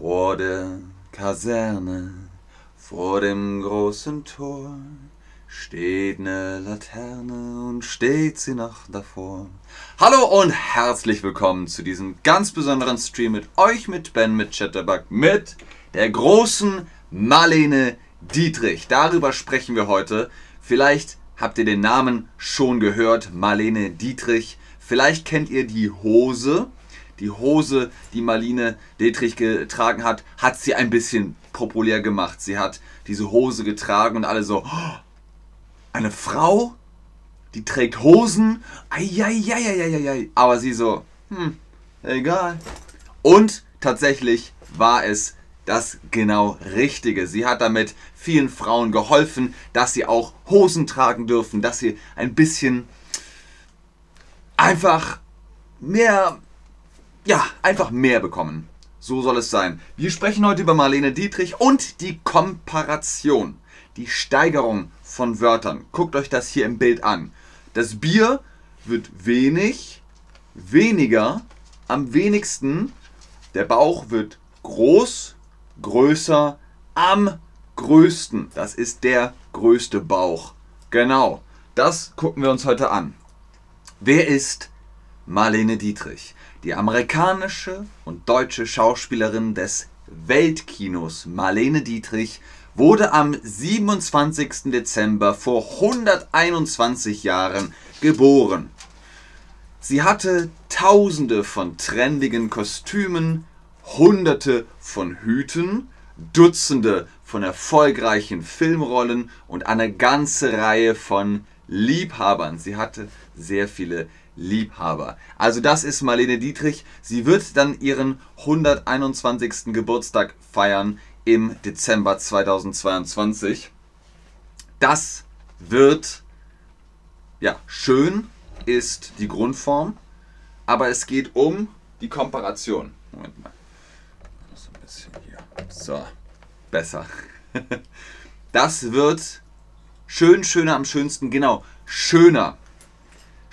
Vor der Kaserne, vor dem großen Tor, steht ne Laterne und steht sie noch davor. Hallo und herzlich willkommen zu diesem ganz besonderen Stream mit euch, mit Ben, mit Chatterbug, mit der großen Marlene Dietrich. Darüber sprechen wir heute. Vielleicht habt ihr den Namen schon gehört, Marlene Dietrich. Vielleicht kennt ihr die Hose die Hose, die Marlene Dietrich getragen hat, hat sie ein bisschen populär gemacht. Sie hat diese Hose getragen und alle so, oh, eine Frau, die trägt Hosen, Eieieiei. aber sie so, hm, egal. Und tatsächlich war es das genau Richtige. Sie hat damit vielen Frauen geholfen, dass sie auch Hosen tragen dürfen, dass sie ein bisschen einfach mehr ja, einfach mehr bekommen. So soll es sein. Wir sprechen heute über Marlene Dietrich und die Komparation, die Steigerung von Wörtern. Guckt euch das hier im Bild an. Das Bier wird wenig, weniger, am wenigsten. Der Bauch wird groß, größer, am größten. Das ist der größte Bauch. Genau, das gucken wir uns heute an. Wer ist Marlene Dietrich? Die amerikanische und deutsche Schauspielerin des Weltkinos Marlene Dietrich wurde am 27. Dezember vor 121 Jahren geboren. Sie hatte Tausende von trendigen Kostümen, Hunderte von Hüten, Dutzende von erfolgreichen Filmrollen und eine ganze Reihe von Liebhabern. Sie hatte sehr viele Liebhaber. Also das ist Marlene Dietrich. Sie wird dann ihren 121. Geburtstag feiern im Dezember 2022. Das wird, ja, schön ist die Grundform, aber es geht um die Komparation. Moment mal. So ein bisschen hier. So, besser. Das wird schön, schöner am schönsten, genau, schöner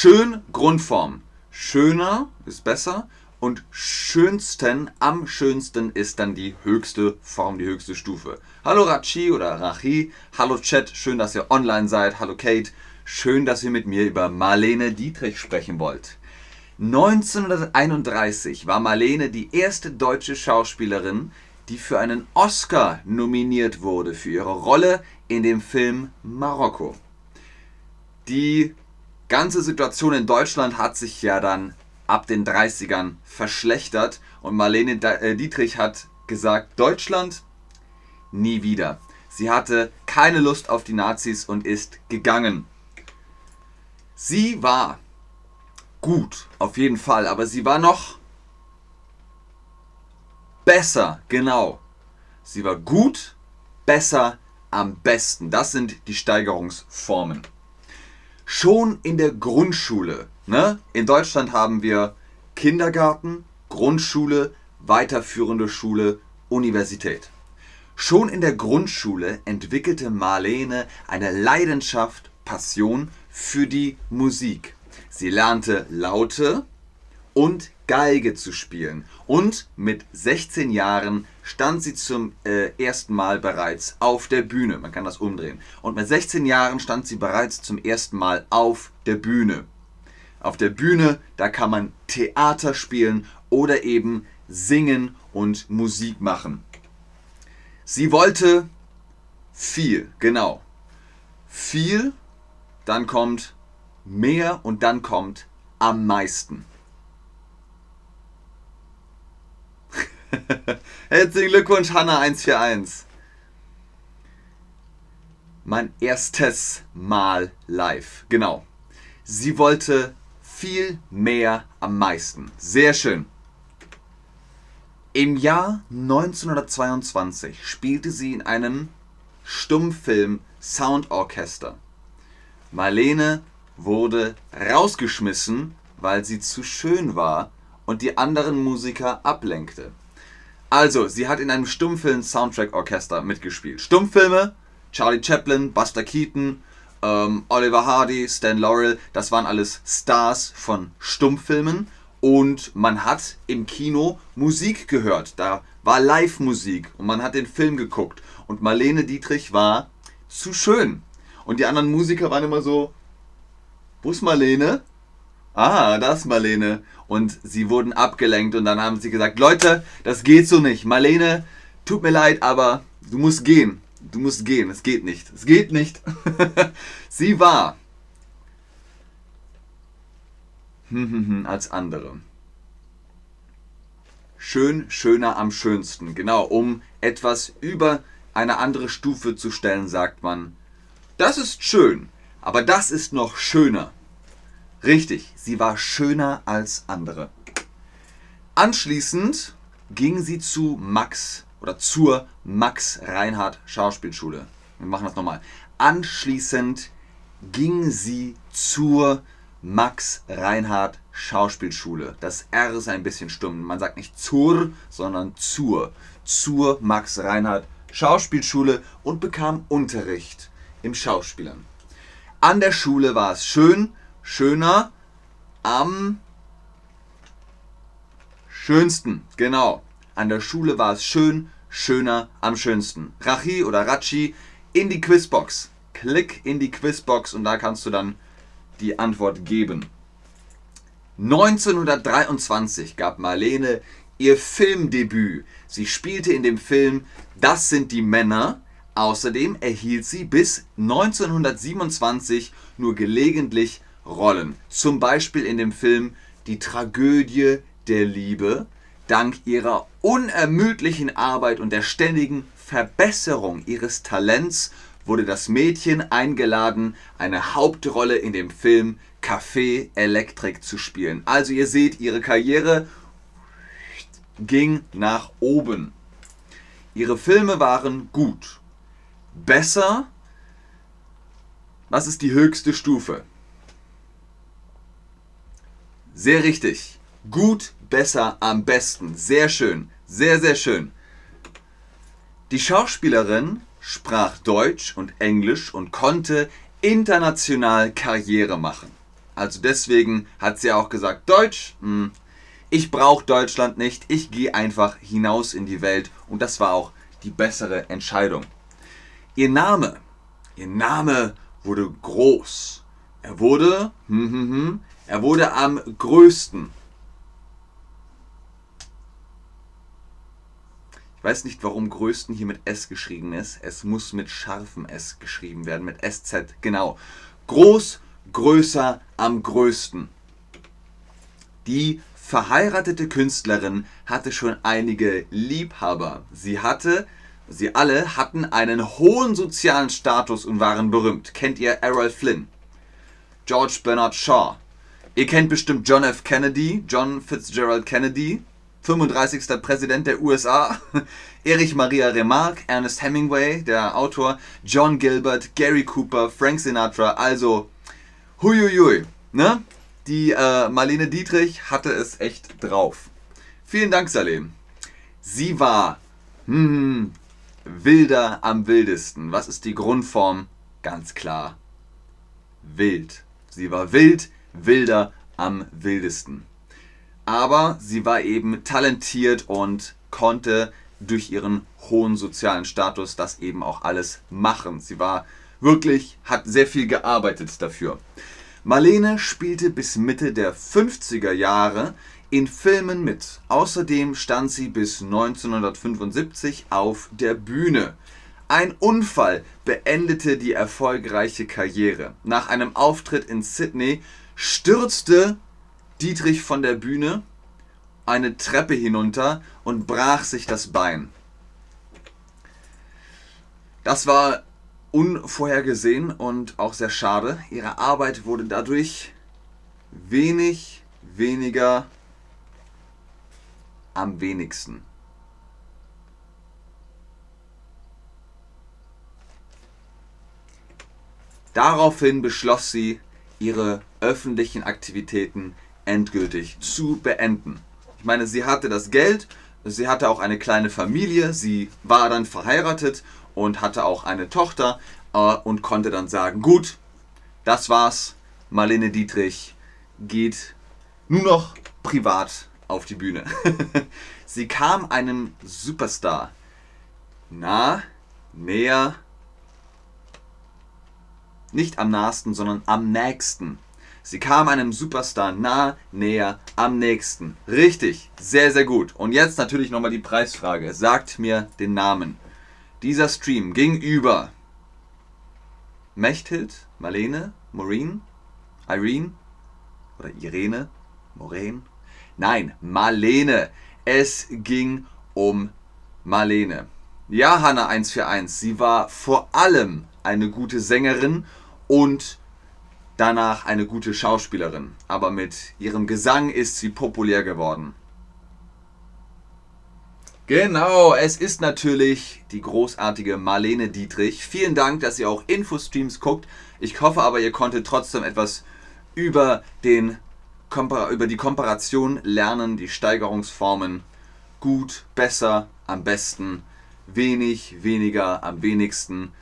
Schön Grundform. Schöner ist besser und schönsten, am schönsten ist dann die höchste Form, die höchste Stufe. Hallo Rachi oder Rachi, hallo Chat, schön, dass ihr online seid. Hallo Kate, schön, dass ihr mit mir über Marlene Dietrich sprechen wollt. 1931 war Marlene die erste deutsche Schauspielerin, die für einen Oscar nominiert wurde für ihre Rolle in dem Film Marokko. Die ganze Situation in Deutschland hat sich ja dann ab den 30ern verschlechtert und Marlene äh, Dietrich hat gesagt, Deutschland nie wieder. Sie hatte keine Lust auf die Nazis und ist gegangen. Sie war gut, auf jeden Fall, aber sie war noch besser, genau. Sie war gut, besser, am besten. Das sind die Steigerungsformen schon in der Grundschule. Ne? In Deutschland haben wir Kindergarten, Grundschule, weiterführende Schule, Universität. Schon in der Grundschule entwickelte Marlene eine Leidenschaft, Passion für die Musik. Sie lernte Laute und Geige zu spielen und mit 16 Jahren stand sie zum äh, ersten Mal bereits auf der Bühne. Man kann das umdrehen. Und mit 16 Jahren stand sie bereits zum ersten Mal auf der Bühne. Auf der Bühne, da kann man Theater spielen oder eben singen und Musik machen. Sie wollte viel, genau. Viel, dann kommt mehr und dann kommt am meisten. Herzlichen Glückwunsch, Hanna141. Mein erstes Mal live. Genau. Sie wollte viel mehr am meisten. Sehr schön. Im Jahr 1922 spielte sie in einem Stummfilm Soundorchester. Marlene wurde rausgeschmissen, weil sie zu schön war und die anderen Musiker ablenkte. Also, sie hat in einem Stummfilm-Soundtrack-Orchester mitgespielt. Stummfilme, Charlie Chaplin, Buster Keaton, ähm, Oliver Hardy, Stan Laurel, das waren alles Stars von Stummfilmen. und man hat im Kino Musik gehört. Da war Live-Musik und man hat den Film geguckt. Und Marlene Dietrich war zu schön. Und die anderen Musiker waren immer so, wo ist Marlene? Ah, da ist Marlene. Und sie wurden abgelenkt und dann haben sie gesagt, Leute, das geht so nicht. Marlene, tut mir leid, aber du musst gehen. Du musst gehen. Es geht nicht. Es geht nicht. sie war als andere. Schön, schöner am schönsten. Genau, um etwas über eine andere Stufe zu stellen, sagt man, das ist schön, aber das ist noch schöner. Richtig, sie war schöner als andere. Anschließend ging sie zu Max oder zur Max Reinhardt Schauspielschule. Wir machen das nochmal. Anschließend ging sie zur Max Reinhardt Schauspielschule. Das R ist ein bisschen stumm. Man sagt nicht zur, sondern zur. Zur Max Reinhardt Schauspielschule und bekam Unterricht im Schauspielern. An der Schule war es schön, schöner, am schönsten. Genau. An der Schule war es schön, schöner, am schönsten. Rachi oder Rachi in die Quizbox. Klick in die Quizbox und da kannst du dann die Antwort geben. 1923 gab Marlene ihr Filmdebüt. Sie spielte in dem Film Das sind die Männer. Außerdem erhielt sie bis 1927 nur gelegentlich Rollen. Zum Beispiel in dem Film Die Tragödie der Liebe. Dank ihrer unermüdlichen Arbeit und der ständigen Verbesserung ihres Talents wurde das Mädchen eingeladen, eine Hauptrolle in dem Film Café Electric zu spielen. Also ihr seht, ihre Karriere ging nach oben. Ihre Filme waren gut. Besser. Was ist die höchste Stufe? Sehr richtig. Gut, besser, am besten. Sehr schön. Sehr, sehr schön. Die Schauspielerin sprach Deutsch und Englisch und konnte international Karriere machen. Also deswegen hat sie auch gesagt, Deutsch, hm, ich brauche Deutschland nicht, ich gehe einfach hinaus in die Welt und das war auch die bessere Entscheidung. Ihr Name, ihr Name wurde groß. Er wurde, hm, hm, hm, er wurde am größten. Ich weiß nicht, warum größten hier mit S geschrieben ist. Es muss mit scharfem S geschrieben werden, mit SZ, genau. Groß, größer, am größten. Die verheiratete Künstlerin hatte schon einige Liebhaber. Sie hatte, sie alle hatten einen hohen sozialen Status und waren berühmt. Kennt ihr Errol Flynn? George Bernard Shaw? Ihr kennt bestimmt John F. Kennedy, John Fitzgerald Kennedy, 35. Präsident der USA, Erich Maria Remarque, Ernest Hemingway, der Autor, John Gilbert, Gary Cooper, Frank Sinatra, also huiuiui, ne? Die äh, Marlene Dietrich hatte es echt drauf. Vielen Dank, Salem. Sie war hm, wilder am wildesten. Was ist die Grundform? Ganz klar. Wild. Sie war wild, wilder am wildesten aber sie war eben talentiert und konnte durch ihren hohen sozialen Status das eben auch alles machen. Sie war wirklich, hat sehr viel gearbeitet dafür. Marlene spielte bis Mitte der 50er Jahre in Filmen mit. Außerdem stand sie bis 1975 auf der Bühne. Ein Unfall beendete die erfolgreiche Karriere. Nach einem Auftritt in Sydney stürzte Dietrich von der Bühne eine Treppe hinunter und brach sich das Bein. Das war unvorhergesehen und auch sehr schade. Ihre Arbeit wurde dadurch wenig weniger am wenigsten. Daraufhin beschloss sie, ihre öffentlichen Aktivitäten endgültig zu beenden. Ich meine, sie hatte das Geld, sie hatte auch eine kleine Familie, sie war dann verheiratet und hatte auch eine Tochter äh, und konnte dann sagen, gut, das war's, Marlene Dietrich geht nur noch privat auf die Bühne. Sie kam einem Superstar nah, näher, nicht am nahesten, sondern am nächsten. Sie kam einem Superstar nah, näher, am nächsten. Richtig, sehr, sehr gut. Und jetzt natürlich nochmal die Preisfrage. Sagt mir den Namen. Dieser Stream ging über Mechthild, Marlene, Maureen, Irene oder Irene, Maureen. Nein, Marlene. Es ging um Marlene. Ja, Hanna 141, sie war vor allem eine gute Sängerin und danach eine gute Schauspielerin. Aber mit ihrem Gesang ist sie populär geworden. Genau, es ist natürlich die großartige Marlene Dietrich. Vielen Dank, dass ihr auch Infostreams guckt. Ich hoffe aber, ihr konntet trotzdem etwas über, den, über die Komparation lernen, die Steigerungsformen. Gut, besser, am besten, wenig, weniger, am wenigsten,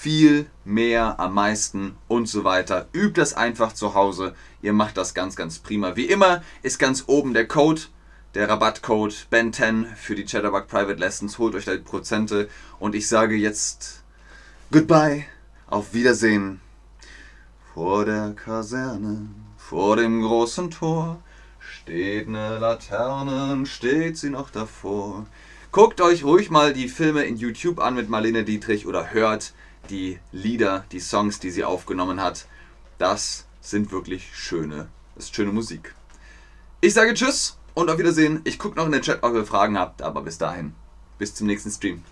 viel, mehr, am meisten und so weiter. Übt das einfach zu Hause. Ihr macht das ganz, ganz prima. Wie immer ist ganz oben der Code der Rabattcode BEN10 für die Chatterbug Private Lessons. Holt euch da die Prozente und ich sage jetzt Goodbye, auf Wiedersehen. Vor der Kaserne, vor dem großen Tor steht eine Laterne, steht sie noch davor. Guckt euch ruhig mal die Filme in YouTube an mit Marlene Dietrich oder hört die Lieder, die Songs, die sie aufgenommen hat. Das sind wirklich schöne, das ist schöne Musik. Ich sage Tschüss und auf Wiedersehen. Ich gucke noch in den Chat, ob ihr Fragen habt, aber bis dahin. Bis zum nächsten Stream.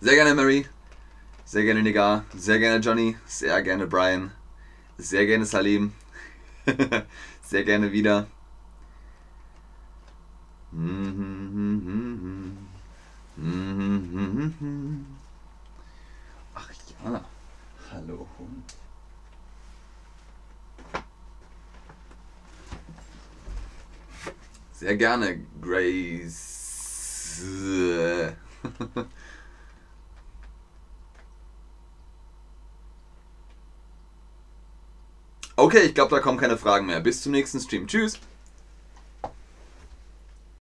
Sehr gerne Mary, sehr gerne Nigar, sehr gerne Johnny, sehr gerne Brian, sehr gerne Salim, sehr gerne wieder. Ach ja, hallo Hund. Sehr gerne, Grace. okay, ich glaube, da kommen keine Fragen mehr. Bis zum nächsten Stream. Tschüss.